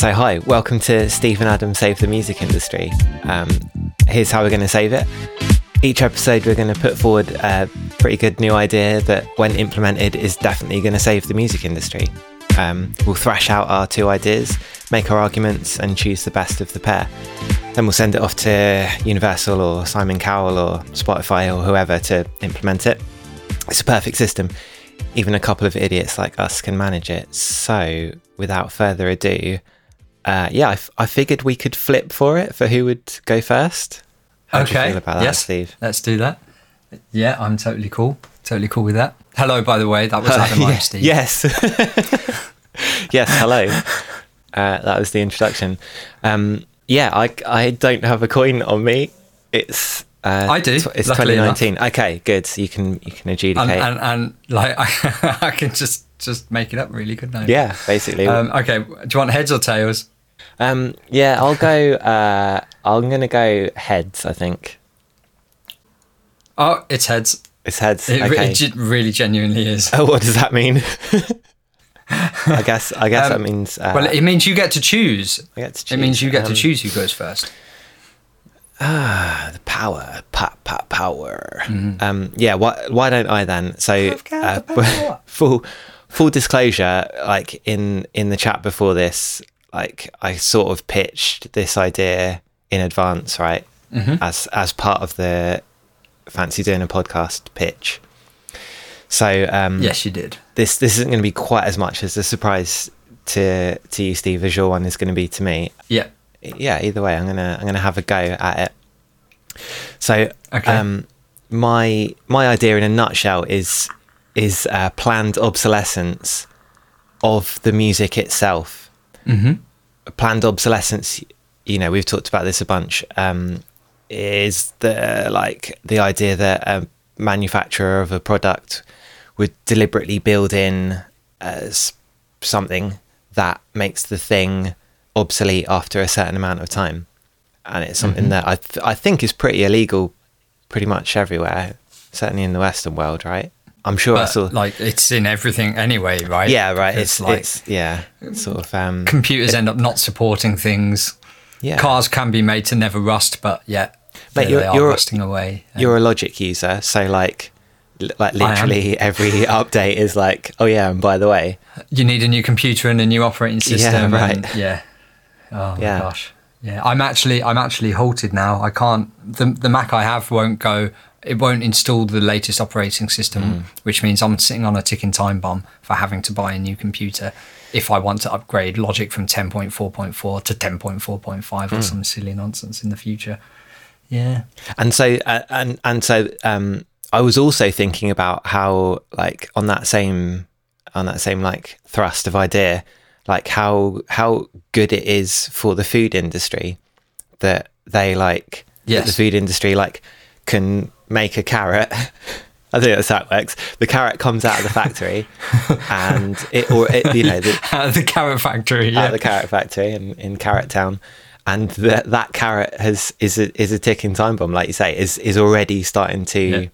So, hi, welcome to Steve and Adam Save the Music Industry. Um, here's how we're going to save it. Each episode, we're going to put forward a pretty good new idea that, when implemented, is definitely going to save the music industry. Um, we'll thrash out our two ideas, make our arguments, and choose the best of the pair. Then we'll send it off to Universal or Simon Cowell or Spotify or whoever to implement it. It's a perfect system. Even a couple of idiots like us can manage it. So, without further ado, uh, yeah, I, f- I figured we could flip for it for who would go first. How do you okay. feel about that, yes. Steve? Let's do that. Yeah, I'm totally cool. Totally cool with that. Hello, by the way. That was Adam. Yeah, Steve. Yes. yes, hello. Uh, that was the introduction. Um, yeah, I, I don't have a coin on me. It's uh, I do, It's luckily 2019. Okay, good. So you can you can adjudicate. And, and, and like, I, I can just just make it up, really, couldn't I? yeah, basically. Um, okay. Do you want heads or tails? Um, yeah, I'll go. Uh, I'm gonna go heads. I think Oh, it's heads. it's heads. It, re- okay. it really genuinely is. oh, what does that mean? I guess. I guess Um, that means. Uh, well, it means you get to choose. I get to choose. It means you get Um, to choose who goes first. Ah, the power, pa, pa, power. Mm-hmm. Um, yeah. Why? Why don't I then? So, I've got the power. full, full disclosure. Like in in the chat before this, like I sort of pitched this idea in advance, right? Mm-hmm. As as part of the fancy doing a podcast pitch. So um, Yes, you did. this this isn't going to be quite as much as a surprise to to you, Steve, as your one is going to be to me Yeah. yeah either way i'm gonna i'm gonna have a go at it so Okay. um my my idea in a nutshell is is uh, planned obsolescence of the music itself Mm-hmm. planned obsolescence you know we've talked about this a bunch um is the like the idea that a manufacturer of a product would deliberately build in as something that makes the thing obsolete after a certain amount of time. And it's something that I, th- I think is pretty illegal pretty much everywhere certainly in the western world right i'm sure i saw like, it's in everything anyway, right? yeah right Because, it's like it's yeah sort of um computers end up not supporting things. yeah Cars can be made to never rust, but yet Mate, they, you're- you're- rusting away. you're a logic user so like like literally every update is like oh yeah and by the way you need a new computer and a new operating Yeah, system. right. And, yeah. Oh Yeah. my gosh. Yeah. I'm actually I'm actually halted now. I can't the the Mac I have won't go it won't install the latest operating system, Hmm. which means I'm sitting on a ticking time bomb for having to buy a new computer if I want to upgrade Logic from 10.4.4 to 10.4.5 Hmm. or some silly nonsense in the future. Yeah. and so uh, and and so um i was also thinking about how like on that same on that same like thrust of idea like how how good it is for the food industry that they like that the food industry like can make a carrot I think that's how it works. The carrot comes out of the factory, and it, or it, you know, the, the carrot factory. Yeah. at the carrot factory in, in Carrot Town, and that that carrot has is a, is a ticking time bomb, like you say, is is already starting to Yeah.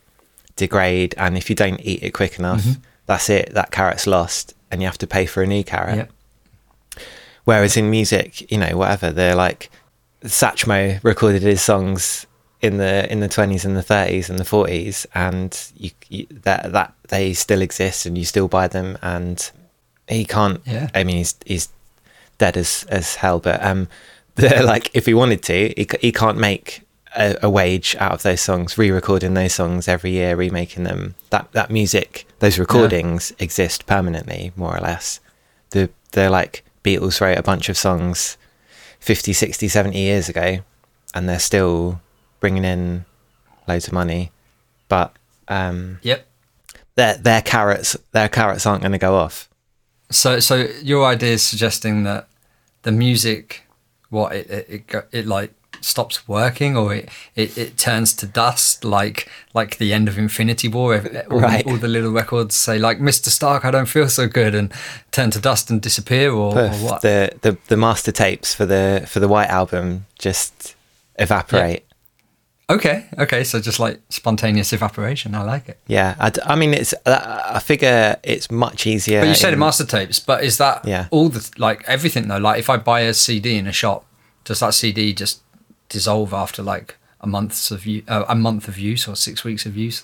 degrade, and if you don't eat it quick enough, mm-hmm. that's it. That carrot's lost, and you have to pay for a new carrot. Yep. Whereas in music, you know, whatever they're like, Satchmo recorded his songs in the in the twenties and the thirties and the forties, and you, you that that they still exist, and you still buy them, and he can't. Yeah. I mean, he's he's dead as as hell, but um, like if he wanted to, he he can't make. A, a wage out of those songs, re-recording those songs every year, remaking them. That that music, those recordings exist permanently, more or less. The they're like Beatles wrote a bunch of songs 50, 60, 70 years ago, and they're still bringing in loads of money. But um, Yep. their their carrots their carrots aren't going to go off. So, so your idea is suggesting that the music, what it it, it, it like stops working, or it, it, it turns to dust, like like the end of Infinity War. All, Right. all the little records say like Mr. Stark, I don't feel so good, and turn to dust and disappear, or, or what? the, the the master tapes for the for the White Album just evaporate. Okay, okay. So just like spontaneous evaporation. I like it. Yeah, I, d- I mean, it's. uh, I figure it's much easier. But you said in- master tapes, but is that Yeah. all the like everything though? Like if I buy a CD in a shop, does that CD just dissolve after like a month's of u- uh, a month of use or six weeks of use?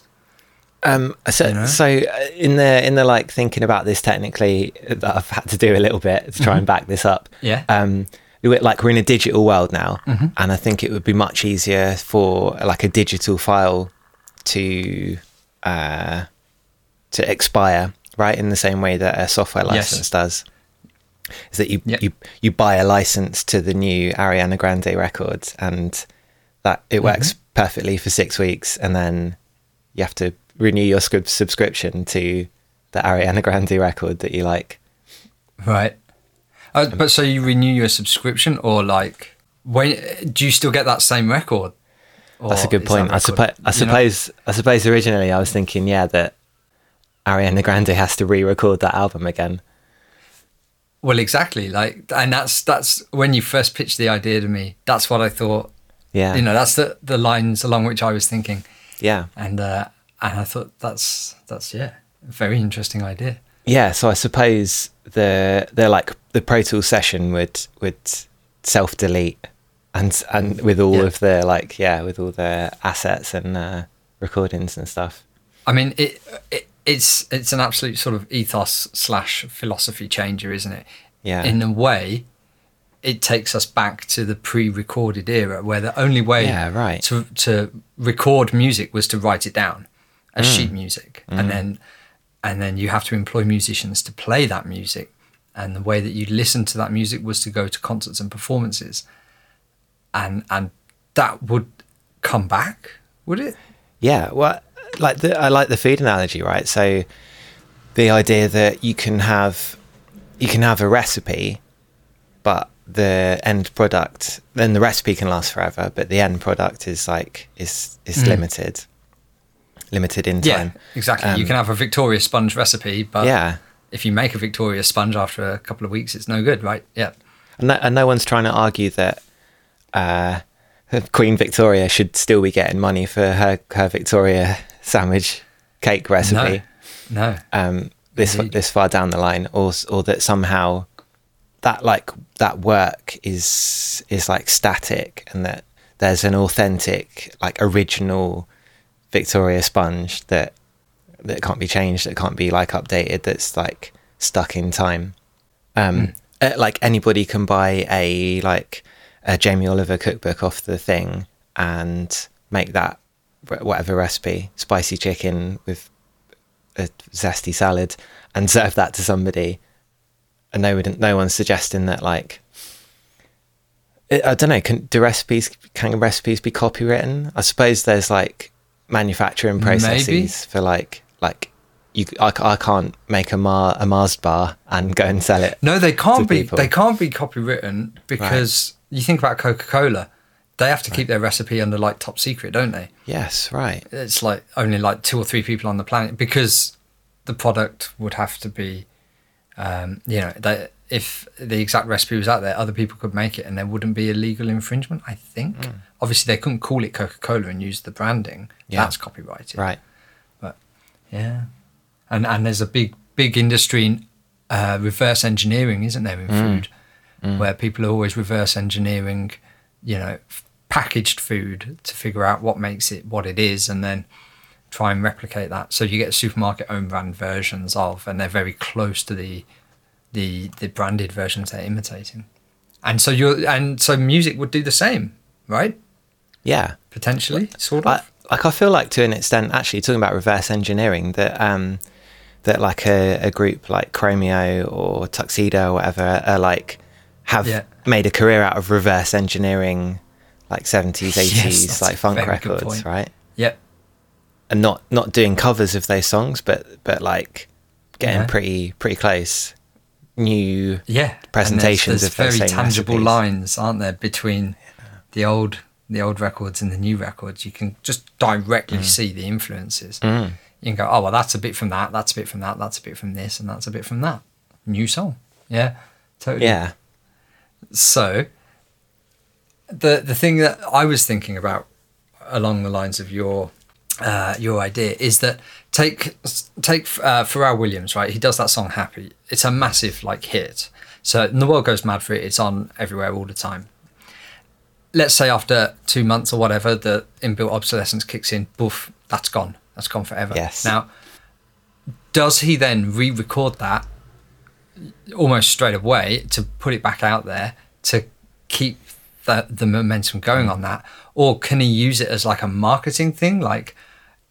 Um, so, You know? so uh, in the in the like thinking about this technically, that I've had to do a little bit to try and back this up. Yeah. Um, like we're in a digital world now, and I think it would be much easier for like a digital file to uh, to expire, right? In the same way that a software Yes. license does. Is that you, Yep. you you buy a license to the new Ariana Grande records, and that it works perfectly for six weeks, and then you have to renew your scrip- subscription to the Ariana Grande record that you like. Right. Uh, but so you renew your subscription, or like when do you still get that same record? That's a good point. I, suppo- I you know- suppose. I suppose originally I was thinking, yeah, that Ariana Grande has to re-record that album again. Well, exactly. Like, and that's that's when you first pitched the idea to me. That's what I thought. Yeah, You know, that's the the lines along which I was thinking, yeah, and uh, and I thought that's that's yeah, very interesting idea. Yeah. So I suppose the the like the Pro Tools session would would self delete and and with all Yeah. of the like yeah with all the assets and uh, recordings and stuff. I mean, it, it it's it's an absolute sort of ethos slash philosophy changer, isn't it? Yeah. In a way, it takes us back to the pre-recorded era, where the only way Yeah, right. to to record music was to write it down as Mm. sheet music, and then and then you have to employ musicians to play that music, and the way that you listen to that music was to go to concerts and performances, and and that would come back, would it? Yeah, well, like the, I like the food analogy, right? So the idea that you can have you can have a recipe, but the end product then the recipe can last forever, but the end product is like is is mm. limited, limited in Mm. Yeah, time. exactly. you Um, can have a Victoria sponge recipe, but Yeah, if you make a Victoria sponge after a couple of weeks, it's no good, right? Yeah. and no, and no one's trying to argue that uh, Queen Victoria should still be getting money for her her Victoria sandwich cake recipe. No. um, this Indeed. this far down the line, or or that somehow that like that work is is like static, and that there's an authentic like original Victoria sponge that that can't be changed, that can't be like updated, that's like stuck in time. Um, uh, like anybody can buy a like a Jamie Oliver cookbook off the thing and make that whatever recipe, spicy chicken with a zesty salad, and serve that to somebody. And no one, no one's suggesting that like I I don't know. Can do recipes? Can recipes be copywritten? I suppose there's like manufacturing processes Maybe. for like like you. I can't make a Mar a Mars bar and go and sell it. No, they can't be. people. They can't be copywritten because you think about Coca Cola, they have to keep their recipe under like top secret, don't they? Yes, right. It's like only like two or three people on the planet because the product would have to be, um, you know, that if the exact recipe was out there, other people could make it and there wouldn't be a legal infringement. I think. Hmm. Obviously, they couldn't call it Coca Cola and use the branding. Yeah. That's copyrighted. Right. But yeah, and and there's a big big industry in uh, reverse engineering, isn't there, in food, where people are always reverse engineering, you know, f- packaged food to figure out what makes it what it is, and then try and replicate that. So you get supermarket own brand versions of, and they're very close to the the the branded versions they're imitating. And so you're and so music would do the same, right? Yeah. Potentially, sort of. I, like I feel like to an extent, actually talking about reverse engineering, that um, that like a, a group like Chromeo or Tuxedo or whatever are like have Yeah. made a career out of reverse engineering like seventies, eighties that's like funk records, right? yep. And not not doing covers of those songs, but but like getting Yeah. pretty pretty close. New yeah presentations of there's, those very tangible recipes. lines aren't there between the old the old records and the new records you can just directly Mm. see the influences you can go oh well that's a bit from that that's a bit from that that's a bit from this and that's a bit from that new song yeah totally yeah. so the the thing that I was thinking about along the lines of your uh, your idea is that take take uh, Pharrell Williams, right? He does that song "Happy." It's a massive like hit. So and the world goes mad for it. It's on everywhere all the time. Let's say after two months or whatever, the inbuilt obsolescence kicks in. Boof, that's gone. That's gone forever. Yes. Now, does he then re-record that almost straight away to put it back out there to keep the, the momentum going on that or can he use it as like a marketing thing like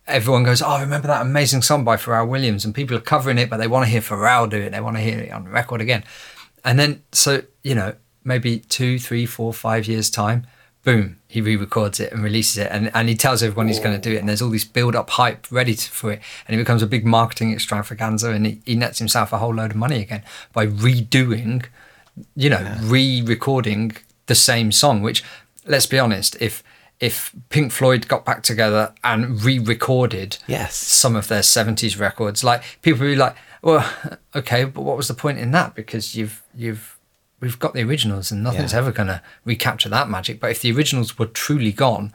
everyone goes oh I remember that amazing song by Pharrell Williams and people are covering it but they want to hear Pharrell do it they want to hear it on record again and then so you know maybe two three four five years time boom he re-records it and releases it and, and he tells everyone he's going to do it and there's all this build-up hype ready to, for it and it becomes a big marketing extravaganza and he, he nets himself a whole load of money again by redoing you know Yeah. re-recording the same song which let's be honest if if pink floyd got back together and re-recorded Yes. some of their 70s records like people would be like well okay but what was the point in that because you've you've we've got the originals and nothing's Yeah. ever going to recapture that magic but if the originals were truly gone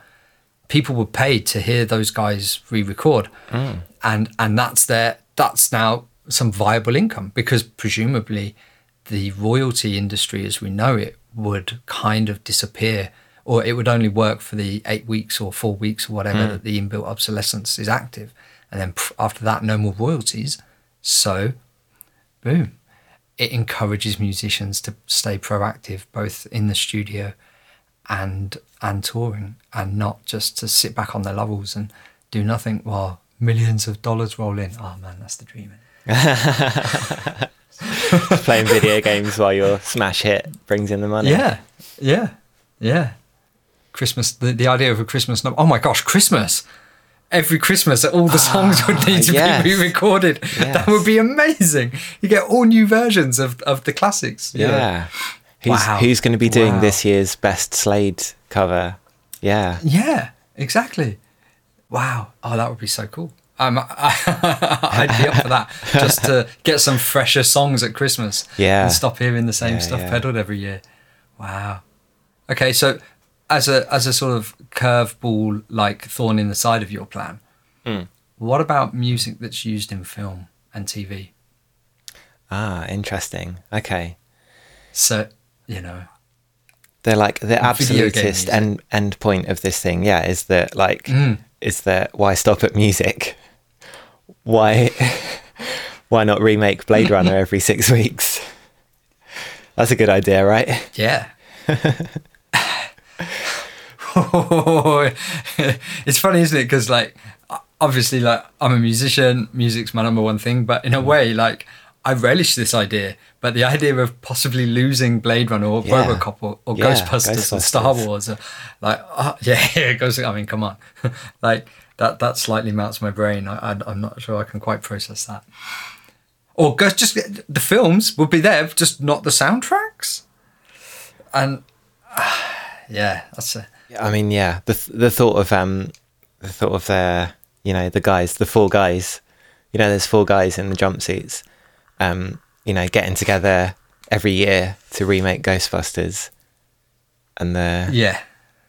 people would pay to hear those guys re-record. Hmm. And and that's their that's now some viable income because presumably the royalty industry as we know it would kind of disappear or it would only work for the eight weeks or four weeks or whatever hmm. that the inbuilt obsolescence is active. And then after that no more royalties. So boom it encourages musicians to stay proactive both in the studio and and touring and not just to sit back on their laurels and do nothing while millions of dollars roll in. Oh man that's the dream. Playing video games while your smash hit brings in the money. yeah yeah yeah. Christmas the, the idea of a christmas number oh my gosh christmas every christmas all the songs would need to yes. be re-recorded that would be amazing you get all new versions of, of the classics you know. Yeah. Who's, Wow. who's going to be doing Wow. this year's best Slade cover? Yeah. Yeah, exactly. Wow. Oh, that would be so cool. Um, I, would be up for that just to get some fresher songs at Christmas. Yeah. And stop hearing the same Yeah, stuff yeah. peddled every year. Wow. Okay, so as a as a sort of curveball, like thorn in the side of your plan, Mm. what about music that's used in film and TV? Ah, interesting. Okay. So you know, They're like the absolutist end end point of this thing. Yeah, is that like Mm. is that why stop at music? Why why not remake Blade Runner every six weeks? That's a good idea, right? Yeah. it's funny, isn't it? Because like, obviously, like I'm a musician, music's my number one thing. But in a mm. way, like I relish this idea. But the idea of possibly losing Blade Runner or Yeah. RoboCop or, or Yeah, Ghostbusters, or Star Wars, or, like uh, yeah, yeah, Ghost. I mean, come on, like that. That slightly melts my brain. I, I, I'm not sure I can quite process that. Or Ghost, just the films would be there, just not the soundtracks. And uh, yeah, that's a I mean, yeah, the the thought of um the thought of the you know the guys, the four guys, you know, there's four guys in the jumpsuits, um, you know, getting together every year to remake Ghostbusters, and the yeah.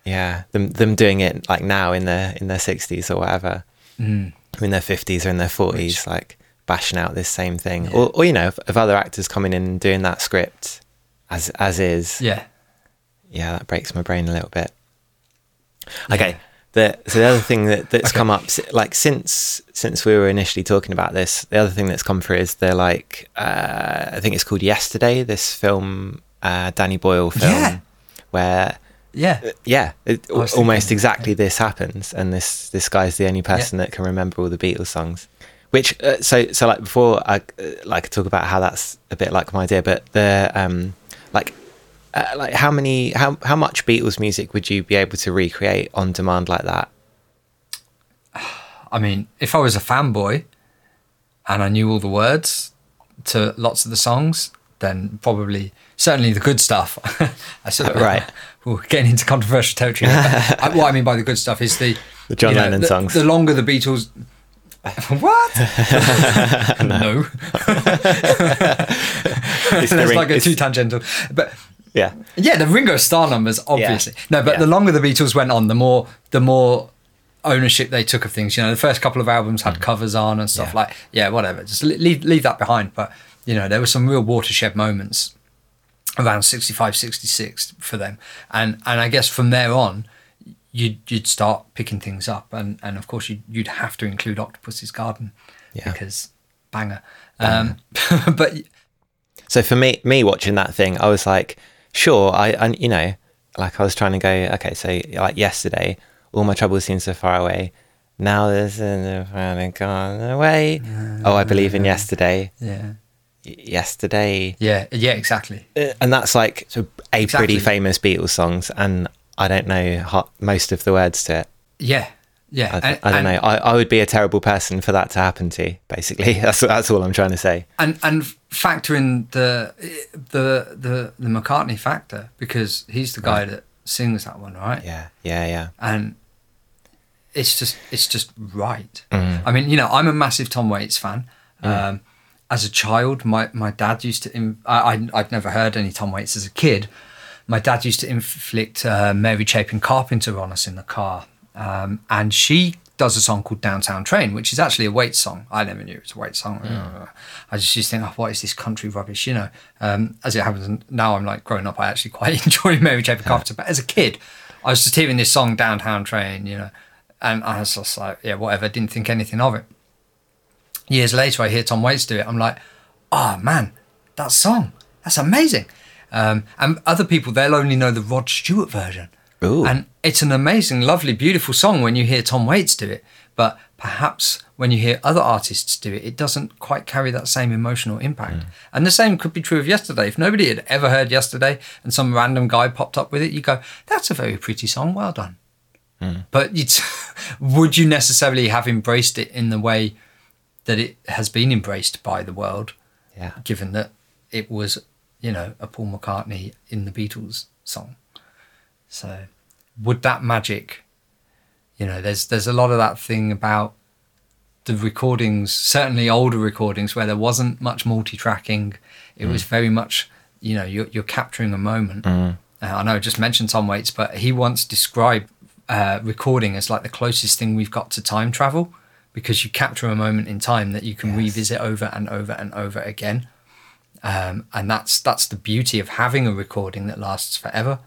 yeah them them doing it like now in their in their sixties or whatever, Mm. in their fifties or in their forties, like bashing out this same thing, or or you know, of, of other actors coming in and doing that script as as is, Yeah. Yeah, that breaks my brain a little bit. Okay. The, so the other thing that, that's Okay. come up, like since since we were initially talking about this, the other thing that's come through is they're like, uh, I think it's called Yesterday. This film, uh, Danny Boyle film, Yeah. where Yeah. yeah, it, almost thinking, exactly this happens, and this this guy's the only person that can remember all the Beatles songs. Which uh, so so like before I uh, like talk about how that's a bit like my idea, but the um like uh, like how many how how much Beatles music would you be able to recreate on demand like that? I mean, if I was a fanboy and I knew all the words to lots of the songs, then probably certainly the good stuff. I sort of, Right. We're getting into controversial territory. I- what I mean by the good stuff is the The John you know, Lennon the, songs. The longer the Beatles. what? no. It's That's ring- like a it's- too tangential. But Yeah, Yeah, the Ringo Starr numbers, obviously. No, but yeah. the longer the Beatles went on, the more the more ownership they took of things. You know, the first couple of albums had covers on and stuff Mm. Yeah. like, yeah, whatever. Just leave leave that behind. But you know, there were some real watershed moments around 65, 66 for them, and and I guess from there on. You'd, you'd start picking things up, and, and of course you'd, you'd have to include Octopus's Garden Yeah. because banger. Um, but So for me, me watching that thing, I was like, sure, I, I, you know, like I was trying to go, okay, so like yesterday, all my troubles seem so far away. Now there's a finally gone away. Oh, I believe in yesterday. yeah, Yesterday, yeah, yeah, exactly. Uh, and that's like so a Exactly. pretty famous Beatles songs, and I don't know most of the words to it. Yeah, yeah. I, and, I don't know. I, I would be a terrible person for that to happen to. Basically, that's that's all I'm trying to say. And and factor in the the the the McCartney factor because he's the guy that sings that one, right? Yeah, yeah, yeah. And it's just it's just right. Mm. I mean, you know, I'm a massive Tom Waits fan. Um, as a child, my my dad used to. I, I I'd never heard any Tom Waits as a kid. My dad used to inflict uh, Mary Chapin Carpenter on us in the car, um, and she does a song called Downtown Train, which is actually a Waits song. I never knew it was a Waits song. I just used to think, oh, what is this country rubbish? You know, um, as it happens now, I'm like growing up. I actually quite enjoy Mary Chapin Carpenter, but as a kid, I was just hearing this song Downtown Train, you know, and I was just like, yeah, whatever. Didn't think anything of it. Years later, I hear Tom Waits do it. I'm like, oh man, that song, that's amazing. Um, and other people, they'll only know the Rod Stewart version. Ooh. And it's an amazing, lovely, beautiful song when you hear Tom Waits do it. But perhaps when you hear other artists do it, it doesn't quite carry that same emotional impact. Mm. And the same could be true of Yesterday. If nobody had ever heard Yesterday and some random guy popped up with it, you go, that's a very pretty song, well done. Mm. But you'd, would you necessarily have embraced it in the way that it has been embraced by the world, Yeah. given that it was, you know, a Paul McCartney in the Beatles song? So, would that magic, you know, there's there's a lot of that thing about the recordings, certainly older recordings where there wasn't much multi-tracking. It was very much, you know, you're, you're capturing a moment. Uh, I know I just mentioned Tom Waits, but he once described uh, recording as like the closest thing we've got to time travel because you capture a moment in time that you can revisit over and over and over again. Um, and that's that's the beauty of having a recording that lasts forever.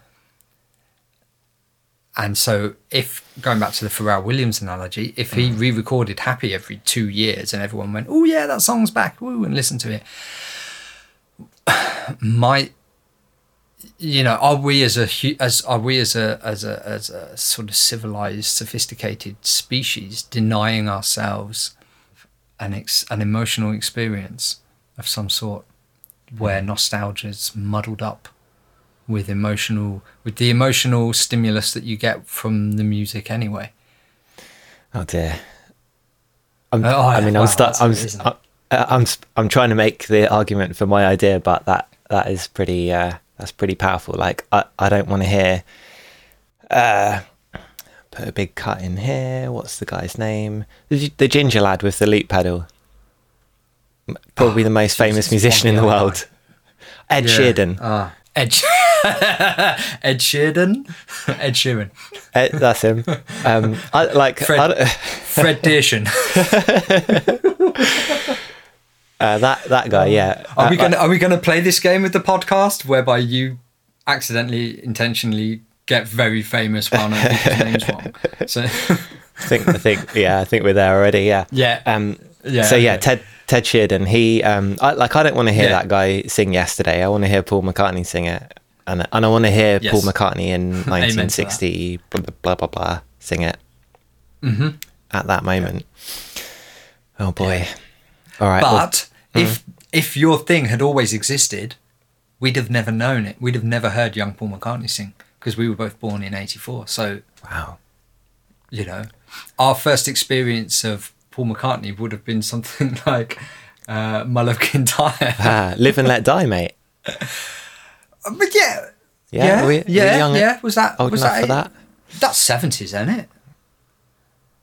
And so, if going back to the Pharrell Williams analogy, if he mm. re-recorded "Happy" every two years and everyone went, "Oh yeah, that song's back," woo, and listened to it, might you know, are we as a as are we as a as a as a sort of civilized, sophisticated species denying ourselves an ex- an emotional experience of some sort, where mm. nostalgia's muddled up with emotional with the emotional stimulus that you get from the music anyway. Oh dear. I'm, Oh, I mean, wow, I'm, stu- I'm, I'm, I'm, I'm trying to make the argument for my idea, but that that is pretty. Uh, that's pretty powerful. Like, I, I don't want to hear. Uh, put a big cut in here. What's the guy's name? The, the ginger lad with the loop pedal. Probably the most famous musician in the world. Ed Sheeran. Ah, Ed. Ed Sheeran. Ed Sheeran. Ed, that's him. Um, I like. Fred- I Fred Dearshon. uh, that that guy. Yeah. Are we Uh, gonna Are we gonna play this game with the podcast, whereby you accidentally, intentionally get very famous while people's names wrong? So, I think. I think. Yeah. I think we're there already. Yeah. yeah, Um, Yeah, So yeah, okay. Ted Ted Sheeran. He um, I, like I don't want to hear Yeah. that guy sing yesterday. I want to hear Paul McCartney sing it, and and I want to hear Yes. Paul McCartney in 1960 blah blah blah blah, sing it hmm at that moment. Oh boy! All right. well, But if if your thing had always existed, we'd have never known it. We'd have never heard young Paul McCartney sing because we were both born in '84. So wow. you know, our first experience of Paul McCartney would have been something like uh, "My Love Can Die." Ah, live and let die, mate. but yeah, Yeah. yeah, we, yeah, young, yeah. Was that Old was enough that, for that. That's seventies, isn't it?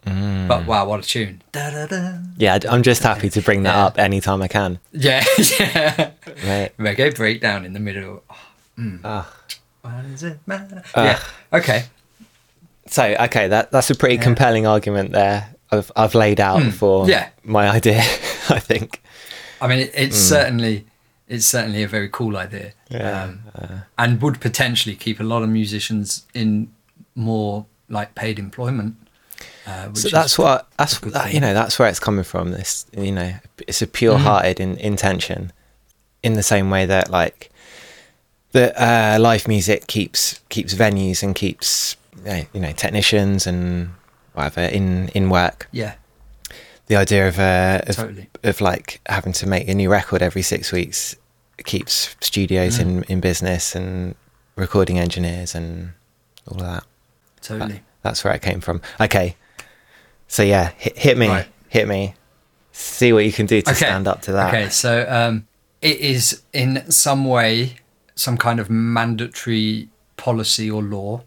Mm. But wow, what a tune! Da-da-da. Yeah, I'm just happy to bring that Yeah. up anytime I can. Yeah, yeah. Mate. Reggae breakdown in the middle. Oh, Ah. what does it matter? Ah. yeah. Okay. So okay, that that's a pretty Yeah. compelling argument there. I've I've laid out Hmm, for yeah. my idea. I think. I mean, it, it's certainly it's certainly a very cool idea, Yeah, um, and would potentially keep a lot of musicians in more like paid employment. Uh, So that's what that's that, you know that's where it's coming from. This you know it's a pure-hearted in, intention, in the same way that like the uh, live music keeps keeps venues and keeps you know technicians and whatever in in work. yeah, The idea of uh, of, Totally. of like having to make a new record every six weeks keeps studios Mm. in in business and recording engineers and all of that. totally. That's where it came from. Okay. So yeah, hit, hit me, Right. hit me. See what you can do to stand up to that. Okay, so um, it is in some way some kind of mandatory policy or law.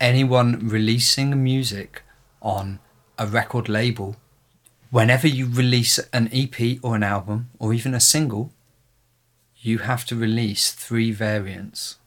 Anyone releasing music on a record label, whenever you release an EP or an album or even a single, you have to release three variants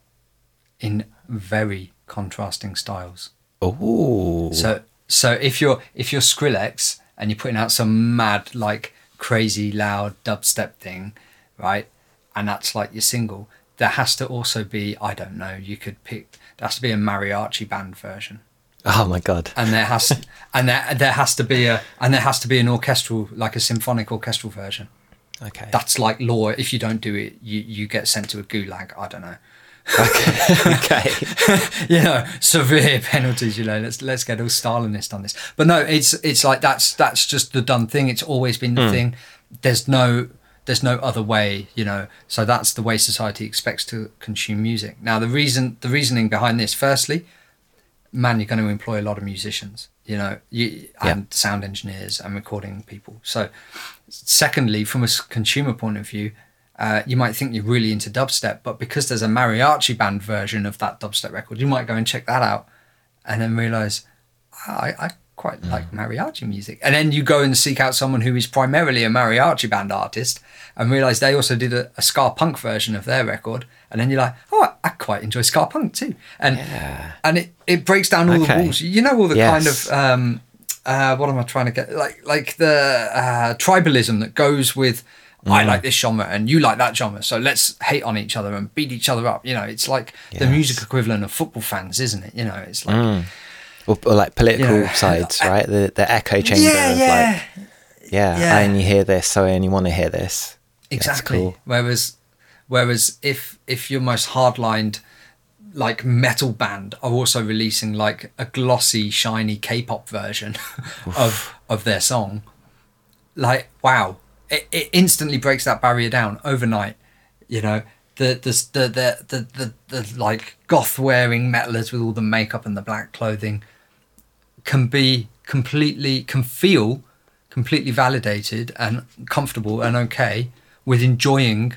in very contrasting styles. Oh, So so if you're if you're Skrillex and you're putting out some mad like crazy loud dubstep thing, right? And that's like your single, there has to also be I don't know, you could pick there has to be a mariachi band version. Oh my god. And there has and there there has to be a and there has to be an orchestral like a symphonic orchestral version. Okay. That's like law. If you don't do it, you, you get sent to a gulag. I don't know. okay. Okay. you know, severe penalties. You know, let's let's get all Stalinist on this. But no, it's it's like that's that's just the done thing. It's always been the hmm. thing. There's no there's no other way. You know, so that's the way society expects to consume music. Now, the reason the reasoning behind this, firstly, man, you're going to employ a lot of musicians. You know, you, Yeah. and sound engineers and recording people. So, secondly, from a consumer point of view, uh, you might think you're really into dubstep, but because there's a mariachi band version of that dubstep record, you might go and check that out, and then realize I, I quite like mariachi music. And then you go and seek out someone who is primarily a mariachi band artist, and realize they also did a, a ska punk version of their record, and then you're like, oh, I, I quite enjoy ska punk too, and Yeah. and it, it breaks down all Okay. the walls. You know all the Yes. kind of um, uh, what am I trying to get like like the uh, tribalism that goes with I like this genre and you like that genre, so let's hate on each other and beat each other up. You know, it's like the music equivalent of football fans, isn't it? You know, it's like Or, or like political sides, right? The the echo chamber yeah, of yeah, like, yeah, Yeah. I only hear this, so I only want to hear this. Exactly. cool. Whereas, whereas if if your most hardlined like metal band are also releasing like a glossy, shiny K-pop version of of their song, like wow, it, it instantly breaks that barrier down overnight. You know, the the the the the, the, the like goth wearing metalers with all the makeup and the black clothing can be completely can feel completely validated and comfortable and okay with enjoying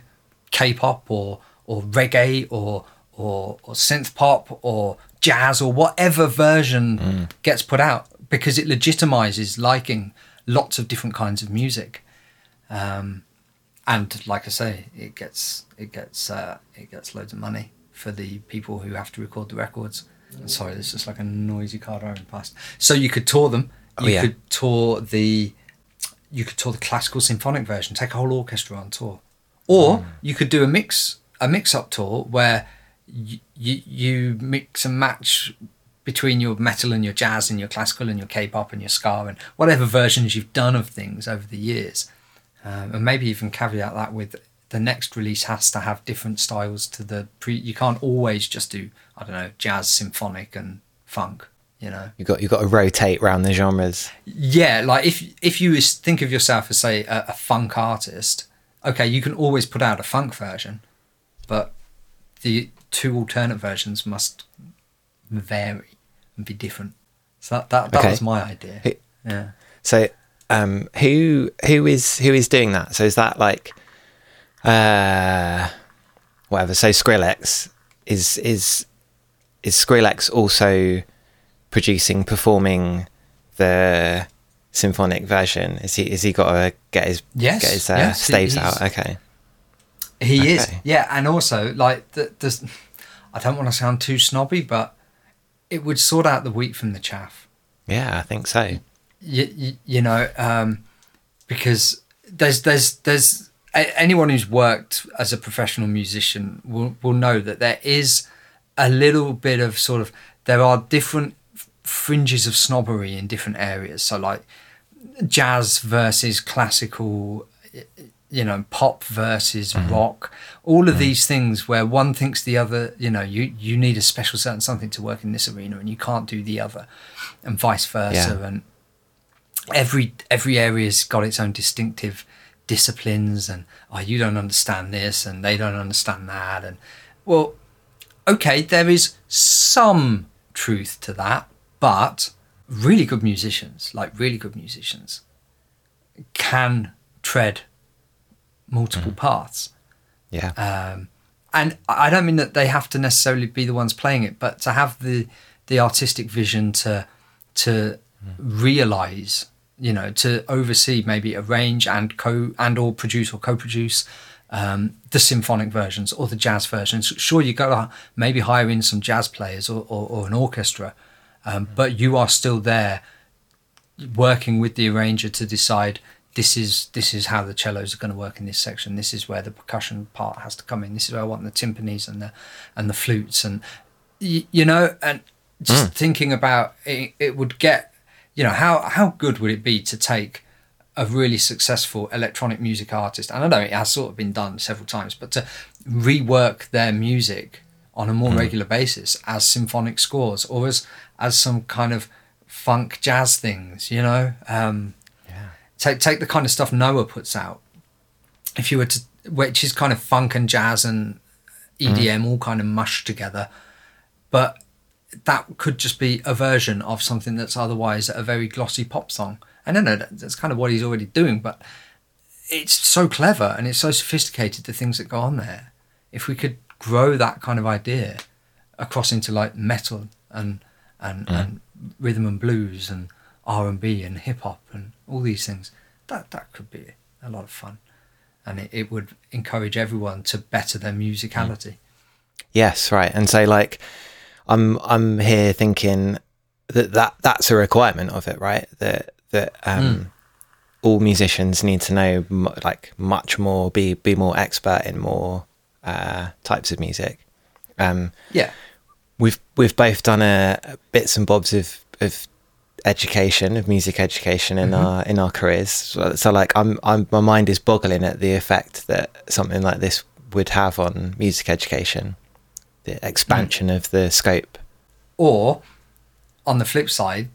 K-pop or or reggae or or, or synth pop or jazz or whatever version gets put out because it legitimizes liking lots of different kinds of music. Um, and like I say it gets it gets uh, it gets loads of money for the people who have to record the records. Sorry this is like a noisy car driving past. So you could tour them. Oh, you yeah. could tour the you could tour the classical symphonic version take a whole orchestra on tour. Or Hmm. you could do a mix a mix up tour where you, you you mix and match between your metal and your jazz and your classical and your K-pop and your ska and whatever versions you've done of things over the years. Um, and maybe even caveat that with the next release has to have different styles to the pre you can't always just do i don't know jazz symphonic and funk you know You got you got to rotate around the genres. yeah like if if you think of yourself as say a, a funk artist okay you can always put out a funk version but the two alternate versions must vary and be different so that that, that Okay. was my idea Hey- yeah So, um, who who is who is doing that? So is that like, uh, whatever? So Skrillex is is is Skrillex also producing performing the symphonic version? Is he is he got to get his Yes, get his uh, yes, staves out? Okay, He is, yeah, and also like the, there's, I don't want to sound too snobby, but it would sort out the wheat from the chaff. Yeah, I think so. You, you, you know, um, because there's there's there's a- anyone who's worked as a professional musician will will know that there is a little bit of sort of there are different fringes of snobbery in different areas. So like jazz versus classical you know pop versus mm-hmm. rock. All of mm-hmm. these things where one thinks the other you know you you need a special certain something to work in this arena and you can't do the other and vice versa Yeah. and every every area's got its own distinctive disciplines and oh you don't understand this and they don't understand that. And well okay there is some truth to that but really good musicians like really good musicians can tread multiple paths Yeah. um, and I don't mean that they have to necessarily be the ones playing it, but to have the the artistic vision to to realize, you know, to oversee, maybe arrange and co and or produce or co-produce um, the symphonic versions or the jazz versions. Sure, you got to maybe hire in some jazz players or, or, or an orchestra, um, but you are still there working with the arranger to decide this is this is how the cellos are going to work in this section. This is where the percussion part has to come in. This is where I want the timpanis and the and the flutes and y- you know and just thinking about it, it would get you know how how good would it be to take a really successful electronic music artist and I know it has sort of been done several times but to rework their music on a more regular basis as symphonic scores or as as some kind of funk jazz things you know um yeah. take take the kind of stuff Knower puts out. If you were to, which is kind of funk and jazz and EDM all kind of mushed together, but that could just be a version of something that's otherwise a very glossy pop song. And I know that's kind of what he's already doing, but it's so clever and it's so sophisticated the things that go on there. If we could grow that kind of idea across into like metal and and, and rhythm and blues and R and B and hip hop and all these things, that that could be a lot of fun, and it, it would encourage everyone to better their musicality. Yes, right. And so like I'm I'm here thinking that, that that's a requirement of it, right? That that um all musicians need to know like much more be be more expert in more uh types of music. Um Yeah, we've we've both done a, a bits and bobs of of education of music education in our in our careers. So, so like I'm I'm my mind is boggling at the effect that something like this would have on music education the expansion of the scope. Or on the flip side,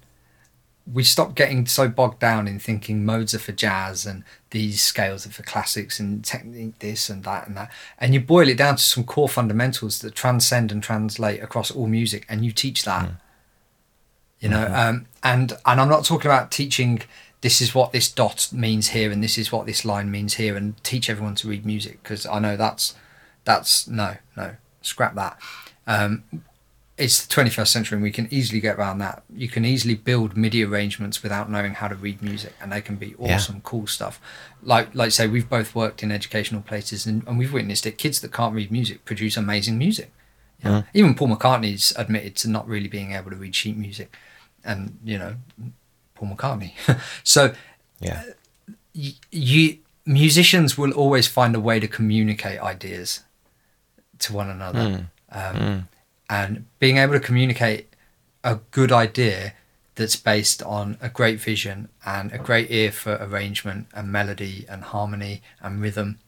we stop getting so bogged down in thinking modes are for jazz and these scales are for classics and technique this and that and that, and you boil it down to some core fundamentals that transcend and translate across all music, and you teach that. you know um, and and i'm not talking about teaching this is what this dot means here and this is what this line means here and teach everyone to read music because i know that's that's no no scrap that. Um, it's the 21st century and we can easily get around that. You can easily build midi arrangements without knowing how to read music and they can be Yeah. awesome cool stuff. Like like say we've both worked in educational places and, and we've witnessed it. Kids that can't read music produce amazing music. You know? Mm. even paul mccartney's admitted to not really being able to read sheet music and you know paul mccartney. So yeah. Uh, y- you musicians will always find a way to communicate ideas to one another. Mm. Um, mm. And being able to communicate a good idea that's based on a great vision and a great ear for arrangement and melody and harmony and rhythm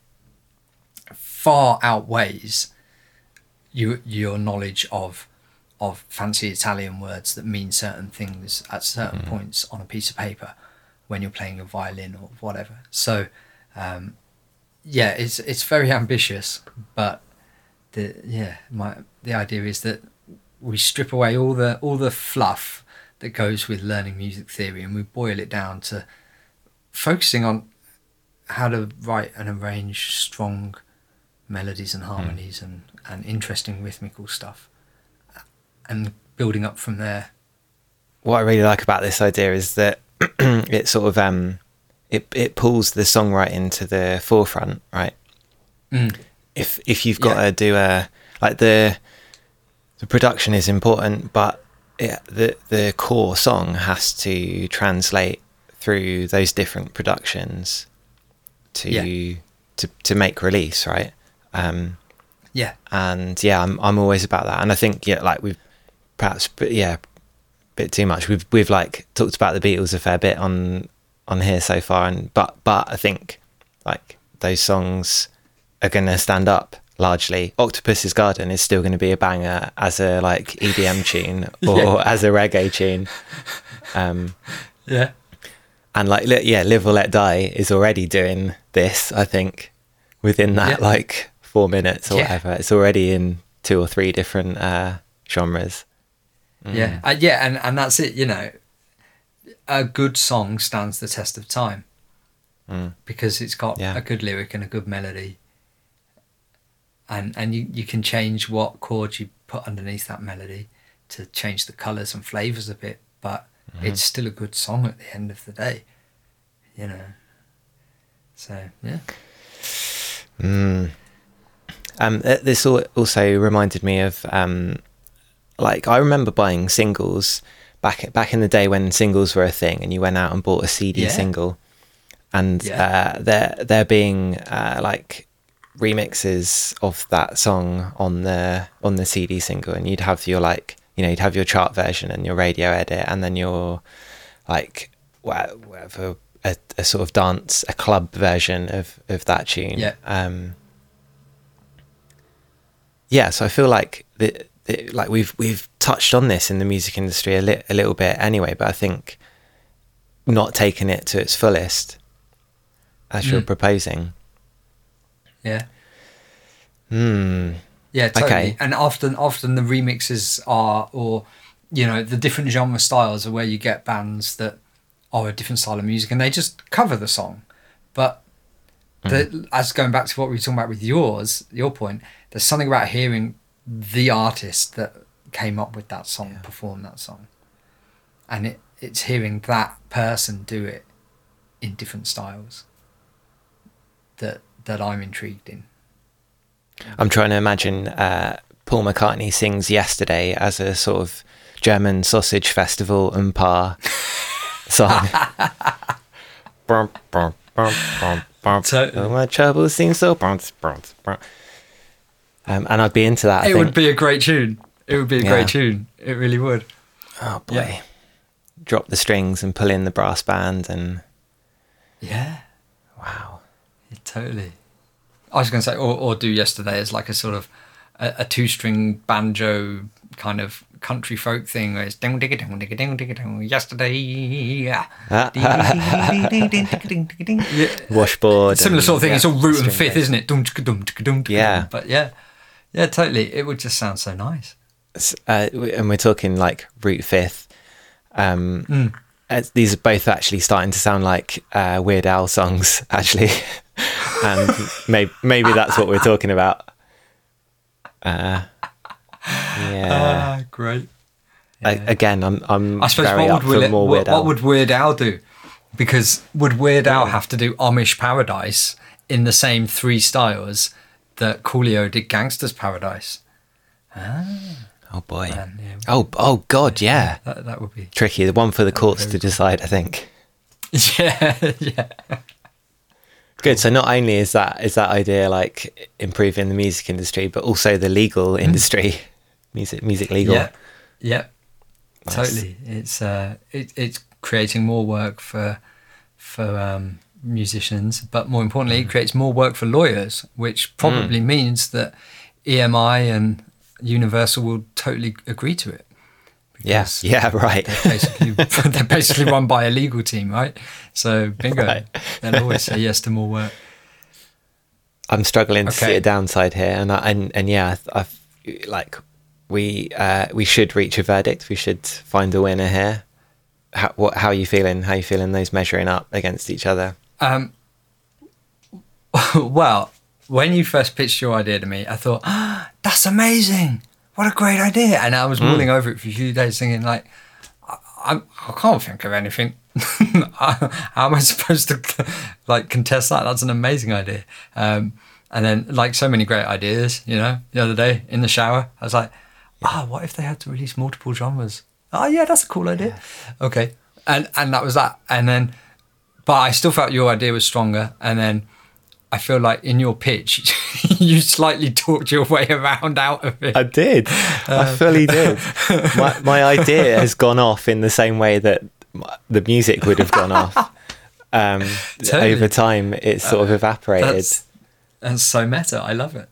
far outweighs you, your knowledge of of fancy Italian words that mean certain things at certain points on a piece of paper when you're playing a violin or whatever. So, um, yeah, it's it's very ambitious, but the yeah, my the idea is that we strip away all the all the fluff that goes with learning music theory and we boil it down to focusing on how to write and arrange strong melodies and harmonies and, and interesting rhythmical stuff and building up from there. what I really like about this idea is that it sort of um it it pulls the songwriting to the forefront, right? Mm. If if you've got Yeah. to do a like the the production is important, but yeah, the the core song has to translate through those different productions to Yeah. to to make release, right? Um, Yeah. and yeah, I'm I'm always about that, and I think yeah, like we've perhaps, but yeah, a bit too much. We've we've like talked about the Beatles a fair bit on on here so far, and but but I think like those songs are going to stand up largely. Octopus's Garden is still going to be a banger as a like EDM tune or Yeah. as a reggae tune. Um, Yeah. and like li- yeah, Live or Let Die is already doing this. I think within that Yeah. like four minutes or Yeah. whatever, it's already in two or three different uh, genres. Yeah. Uh, yeah. And, and that's it. You know, a good song stands the test of time Mm. because it's got a good lyric and a good melody. And, and you, you can change what chords you put underneath that melody to change the colours and flavours a bit, but it's still a good song at the end of the day, you know. So, yeah. Mm. Um, this also reminded me of um, like I remember buying singles back back in the day when singles were a thing, and you went out and bought a CD Yeah. single, and Yeah. uh, there there being uh, like remixes of that song on the on the CD single, and you'd have your like you know you'd have your chart version and your radio edit, and then your like whatever a, a sort of dance a club version of of that tune. Yeah. Um, yeah, so I feel like the, the, like we've we've touched on this in the music industry a, li- a little bit anyway, but I think not taking it to its fullest as you're Mm. proposing. Yeah. Hmm. Yeah, totally. Okay. And often, often the remixes are, or you know, the different genre styles are where you get bands that are a different style of music, and they just cover the song. But the, as going back to what we were talking about with yours, your point, there's something about hearing the artist that came up with that song Yeah. perform that song, and it it's hearing that person do it in different styles that that I'm intrigued in. I'm trying to imagine uh, Paul McCartney sings "Yesterday" as a sort of German sausage festival oompah song. Bum, bum, bum, bum, bum. Totally. Oh, my troubles seem so. bum, bum, bum. Um, and I'd be into that. I it think. would be a great tune. It would be a Yeah. great tune. It really would. Oh boy. Yeah. Drop the strings and pull in the brass band and Yeah, wow. totally. I was going to say, or, or do yesterday as like a sort of a, a two-string banjo kind of country folk thing where it's ding digga ding digga ding digga ding yesterday. Yeah. Washboard. Similar sort of thing. yeah, It's all root and string fifth, isn't it? Dum, dum, dum, Yeah. But yeah, yeah, totally. It would just sound so nice. Uh, and we're talking like root fifth. Um, Mm. these are both actually starting to sound like uh, Weird Al songs, actually, and maybe maybe that's what we're talking about. Uh, yeah. Ah, great. A- again, I'm I'm I suppose very what would, Weird, more what, Weird Al. what would Weird Al do? Because would Weird Al have to do Amish Paradise in the same three styles that Coolio did Gangsta's Paradise? oh boy. Man, yeah, Oh oh god, yeah. that, that would be. Tricky. The one for the courts to decide. I think. Yeah, yeah. Good. So not only is that is that idea like improving the music industry, but also the legal Mm. industry, music music legal. Yeah, yeah, Nice. totally. It's uh, it, it's creating more work for for um, musicians, but more importantly, Mm. it creates more work for lawyers, which probably means that EMI and Universal will totally agree to it. Yeah. Yeah. Right. They're basically they're basically run by a legal team, right? So bingo, Right. they'll always say yes to more work. I'm struggling to see Okay. a downside here, and I, and and yeah, I, I like we uh, we should reach a verdict. We should find a winner here. How, what? How are you feeling? How are you feeling? Those measuring up against each other. Um, well, when you first pitched your idea to me, I thought, ah, that's amazing. What a great idea. And I was mulling over it for a few days thinking, like, I, I, can't think of anything. How am I supposed to like contest that? That's an amazing idea. Um, and then, like so many great ideas, you know, the other day in the shower, I was like, ah, what if they had to release multiple genres oh yeah, that's a cool idea. Okay, and and that was that. And then, but I still felt your idea was stronger. And then I feel like in your pitch, you slightly talked your way around out of it. I did. I fully did. My, my idea has gone off in the same way that the music would have gone off. Um, Totally. Over time, it's sort of evaporated. That's, that's so meta. I love it.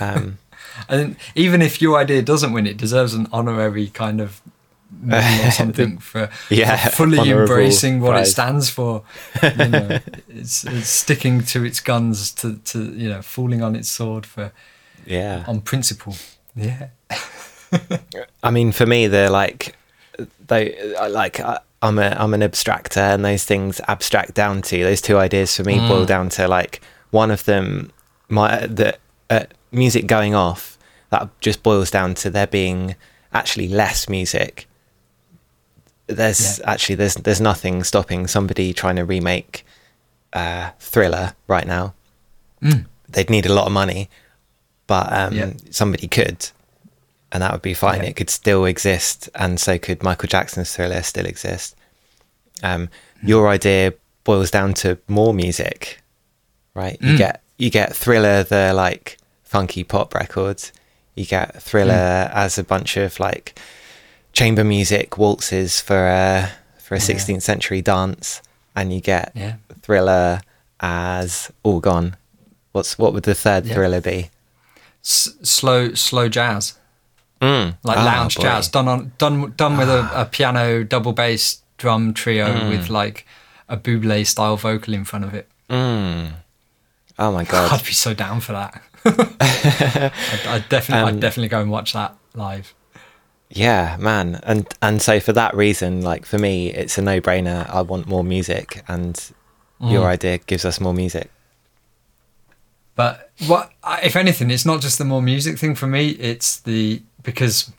Um, And even if your idea doesn't win, it deserves an honorary kind of medal or something for, Yeah, for fully embracing what it stands for. You know, it's, it's sticking to its guns, to, to you know, falling on its sword for yeah. on principle. Yeah, I mean, for me, they're like, they I- like I- I'm a I'm an abstractor, and those things abstract down to those two ideas for me boil down to like one of them, my the uh, music going off. That just boils down to there being actually less music. There's Yeah. actually there's there's nothing stopping somebody trying to remake uh, Thriller right now. Mm. They'd need a lot of money, but um, Yeah. somebody could, and that would be fine. Yeah. It could still exist, and so could Michael Jackson's Thriller still exist. Um, Hmm. Your idea boils down to more music, right? You Mm. get you get Thriller, the like funky pop records. You get Thriller Hmm. as a bunch of like chamber music waltzes for a for a Yeah. 16th century dance, and you get yeah. Thriller as all gone. What's what would the third Yeah. Thriller be? S- slow, slow jazz, Mm. like Ah, lounge boy. jazz, done on done done with a, a piano, double bass, drum trio Mm. with like a Buble style vocal in front of it. Mm. Oh my god. I'd be so down for that. I'd, I'd definitely, Um, I'd definitely go and watch that live. Yeah, man. And and so for that reason, like for me, it's a no-brainer. I want more music and your Mm. idea gives us more music. But what, if anything, it's not just the more music thing for me. It's the because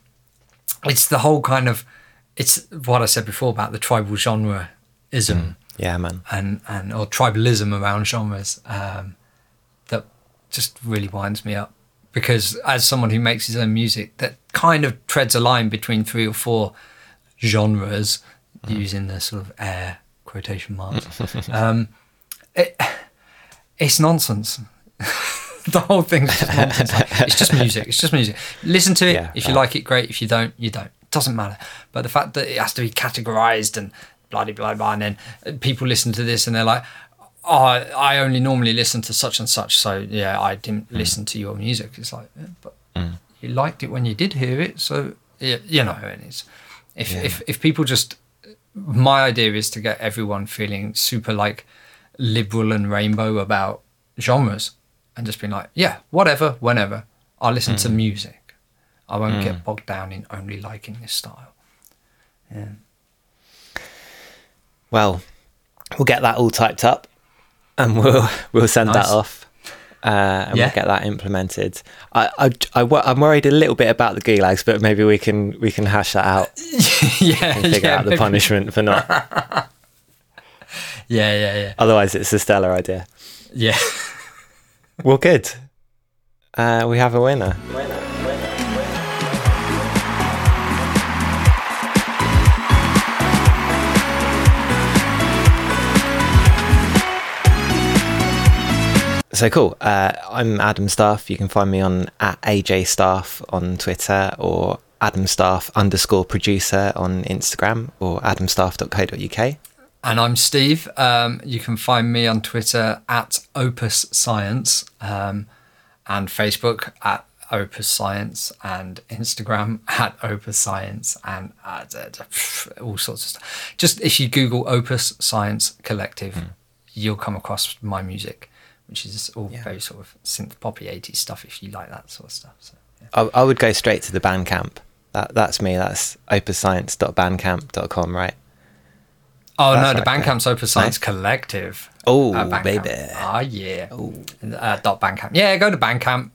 it's the whole kind of it's what I said before about the tribal genre ism Yeah, man. and and or tribalism around genres um, that just really winds me up. Because as someone who makes his own music, that kind of treads a line between three or four genres, using the sort of air quotation marks. um, it, it's nonsense. the whole thing's just nonsense. it's just music. It's just music. Listen to it. Yeah, if you yeah. like it, great. If you don't, you don't. It doesn't matter. But the fact that it has to be categorized and blah blah blah, blah and then people listen to this and they're like, "Oh, I only normally listen to such and such." So yeah, I didn't hmm. listen to your music. It's like, yeah, but hmm. you liked it when you did hear it. So yeah, you know, and it's if Yeah. if if people just my idea is to get everyone feeling super like liberal and rainbow about genres and just being like, yeah, whatever, whenever. I'll listen to hmm. music. I won't get bogged down in only liking this style. Yeah. Well, we'll get that all typed up and we'll we'll send Nice. that off. Uh, and Yeah. we'll get that implemented. I, I, I, I'm worried a little bit about the gulags, but maybe we can we can hash that out yeah, and figure yeah, out the maybe- punishment for not. Yeah, yeah, yeah. Otherwise, it's a stellar idea. Yeah. Well, good. Uh, we have a winner. So cool. Uh, I'm Adam Staff. You can find me on at AJ Staff on Twitter or Adam Staff underscore producer on Instagram or adamstaff.co.uk. And I'm Steve. Um, you can find me on Twitter at Opus Science um, and Facebook at Opus Science and Instagram at Opus Science and uh, all sorts of stuff. Just if you Google Opus Science Collective, you'll come across my music, which is all Yeah. very sort of synth poppy 80s stuff if you like that sort of stuff. So, yeah. I, I would go straight to the Bandcamp. That, that's me. That's opusscience.bandcamp.com, right? Oh That's no, the right, Bandcamp's Opus Science Nice. Collective. Oh, Uh, baby. Ah, yeah. Uh, dot Bandcamp. Yeah, go to Bandcamp.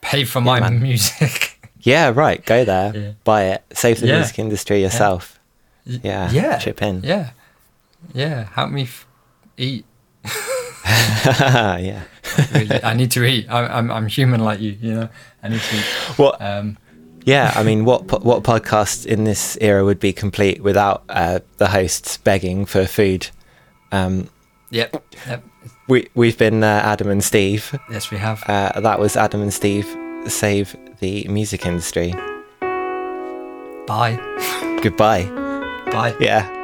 Pay for my man. music. Yeah, right. Go there, Yeah. buy it, save the Yeah. music industry yourself. Yeah, yeah. chip in. Yeah. Yeah. Help me f- eat. yeah. Really. I need to eat. I, I'm I'm human like you. You know. I need to eat. What Um, yeah, I mean, what po- what podcast in this era would be complete without uh, the hosts begging for food? Um, Yep. Yep. we we've been uh, Adam and Steve. Yes, we have. Uh, that was Adam and Steve save the music industry. Bye. Goodbye. Bye. Yeah.